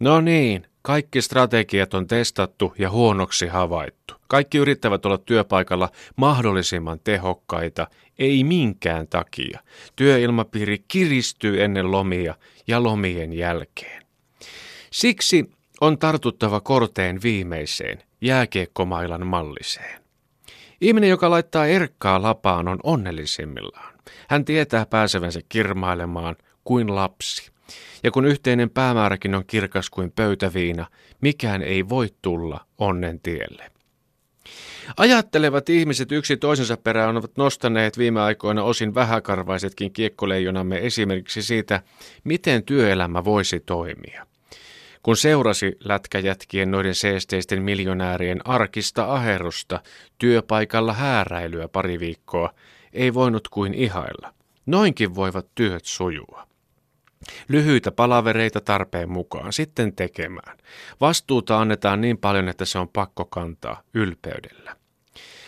No niin, kaikki strategiat on testattu ja huonoksi havaittu. Kaikki yrittävät olla työpaikalla mahdollisimman tehokkaita, ei minkään takia. Työilmapiiri kiristyy ennen lomia ja lomien jälkeen. Siksi on tartuttava korteen viimeiseen, jääkiekkomailan malliseen. Ihminen, joka laittaa erkkaa lapaan, on onnellisimmillaan. Hän tietää pääsevänsä kirmailemaan kuin lapsi. Ja kun yhteinen päämääräkin on kirkas kuin pöytäviina, mikään ei voi tulla onnen tielle. Ajattelevat ihmiset yksi toisensa perään ovat nostaneet viime aikoina osin vähäkarvaisetkin kiekkoleijonamme esimerkiksi siitä, miten työelämä voisi toimia. Kun seurasi lätkäjätkien noiden seesteisten miljonäärien arkista aherrusta, työpaikalla hääräilyä pari viikkoa, ei voinut kuin ihailla. Noinkin voivat työt sujua. Lyhyitä palavereita tarpeen mukaan, sitten tekemään. Vastuuta annetaan niin paljon, että se on pakko kantaa ylpeydellä.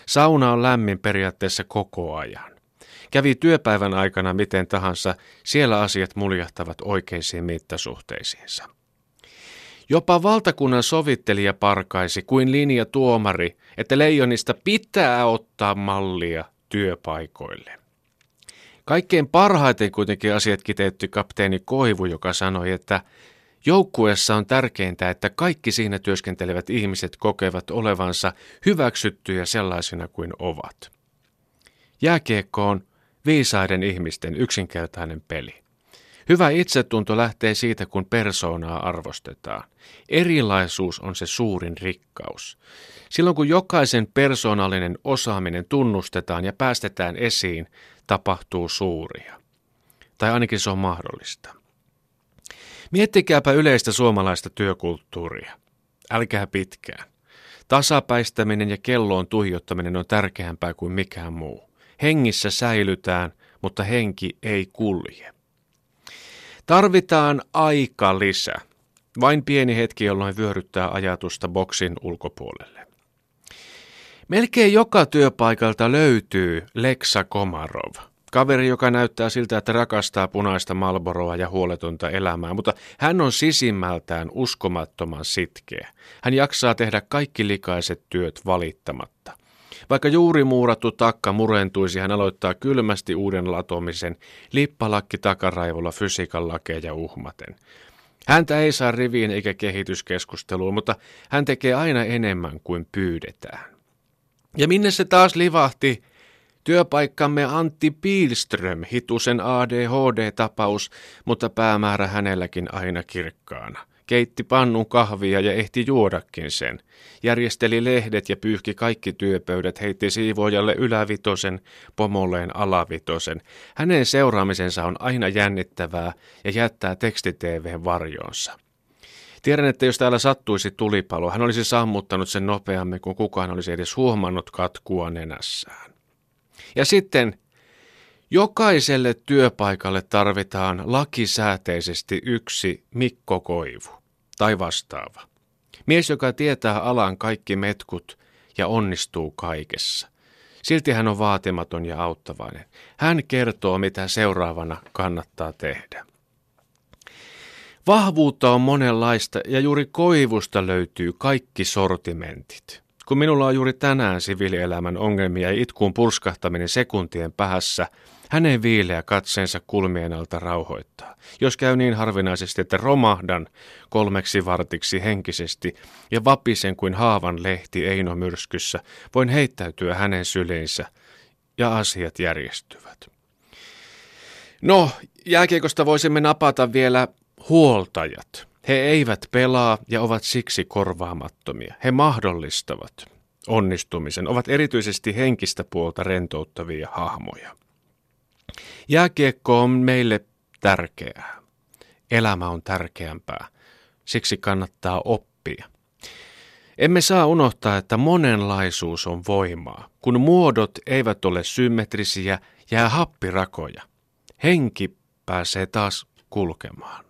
Sauna on lämmin periaatteessa koko ajan. Kävi työpäivän aikana miten tahansa, siellä asiat muljahtavat oikeisiin mittasuhteisiinsa. Jopa valtakunnan sovittelija parkaisi kuin linja tuomari, että leijonista pitää ottaa mallia työpaikoille. Kaikkein parhaiten kuitenkin asiat kiteytti kapteeni Koivu, joka sanoi, että joukkueessa on tärkeintä, että kaikki siinä työskentelevät ihmiset kokevat olevansa hyväksyttyjä sellaisina kuin ovat. Jääkiekko on viisaiden ihmisten yksinkertainen peli. Hyvä itsetunto lähtee siitä, kun persoonaa arvostetaan. Erilaisuus on se suurin rikkaus. Silloin kun jokaisen persoonallinen osaaminen tunnustetaan ja päästetään esiin, tapahtuu suuria. Tai ainakin se on mahdollista. Miettikääpä yleistä suomalaista työkulttuuria. Älkää pitkään. Tasapäistäminen ja kelloon tuijottaminen on tärkeämpää kuin mikään muu. Hengissä säilytään, mutta henki ei kulje. Tarvitaan aika lisä. Vain pieni hetki, jolloin vyöryttää ajatusta boksin ulkopuolelle. Melkein joka työpaikalta löytyy Leksa Komarov. Kaveri, joka näyttää siltä, että rakastaa punaista malboroa ja huoletonta elämää, mutta hän on sisimmältään uskomattoman sitkeä. Hän jaksaa tehdä kaikki likaiset työt valittamatta. Vaikka juuri muurattu takka murentuisi, hän aloittaa kylmästi uuden latomisen, lippalakki takaraivolla fysiikan lakeja uhmaten. Häntä ei saa riviin eikä kehityskeskusteluun, mutta hän tekee aina enemmän kuin pyydetään. Ja minne se taas livahti? Työpaikkamme Antti Piilström, hitusen ADHD-tapaus, mutta päämäärä hänelläkin aina kirkkaana. Keitti pannun kahvia ja ehti juodakin sen. Järjesteli lehdet ja pyyhki kaikki työpöydät, heitti siivoajalle ylävitosen, pomolleen alavitosen. Hänen seuraamisensa on aina jännittävää ja jättää tekstitv varjoonsa. Tiedän, että jos täällä sattuisi tulipalo, hän olisi sammuttanut sen nopeammin kuin kukaan olisi edes huomannut katkua nenässään. Ja sitten jokaiselle työpaikalle tarvitaan lakisääteisesti yksi Mikko Koivu tai vastaava. Mies, joka tietää alan kaikki metkut ja onnistuu kaikessa. Silti hän on vaatimaton ja auttavainen. Hän kertoo, mitä seuraavana kannattaa tehdä. Vahvuutta on monenlaista ja juuri koivusta löytyy kaikki sortimentit. Kun minulla on juuri tänään siviilielämän ongelmia ja itkuun purskahtaminen sekuntien päässä, hänen viileä katseensa kulmien alta rauhoittaa. Jos käy niin harvinaisesti, että romahdan kolmeksi vartiksi henkisesti ja vapisen kuin haavan lehti Eino myrskyssä, voin heittäytyä hänen syliinsä ja asiat järjestyvät. No, jääkiekosta voisimme napata vielä huoltajat. He eivät pelaa ja ovat siksi korvaamattomia. He mahdollistavat onnistumisen, ovat erityisesti henkistä puolta rentouttavia hahmoja. Jääkiekko on meille tärkeää. Elämä on tärkeämpää. Siksi kannattaa oppia. Emme saa unohtaa, että monenlaisuus on voimaa. Kun muodot eivät ole symmetrisiä, jää happirakoja. Henki pääsee taas kulkemaan.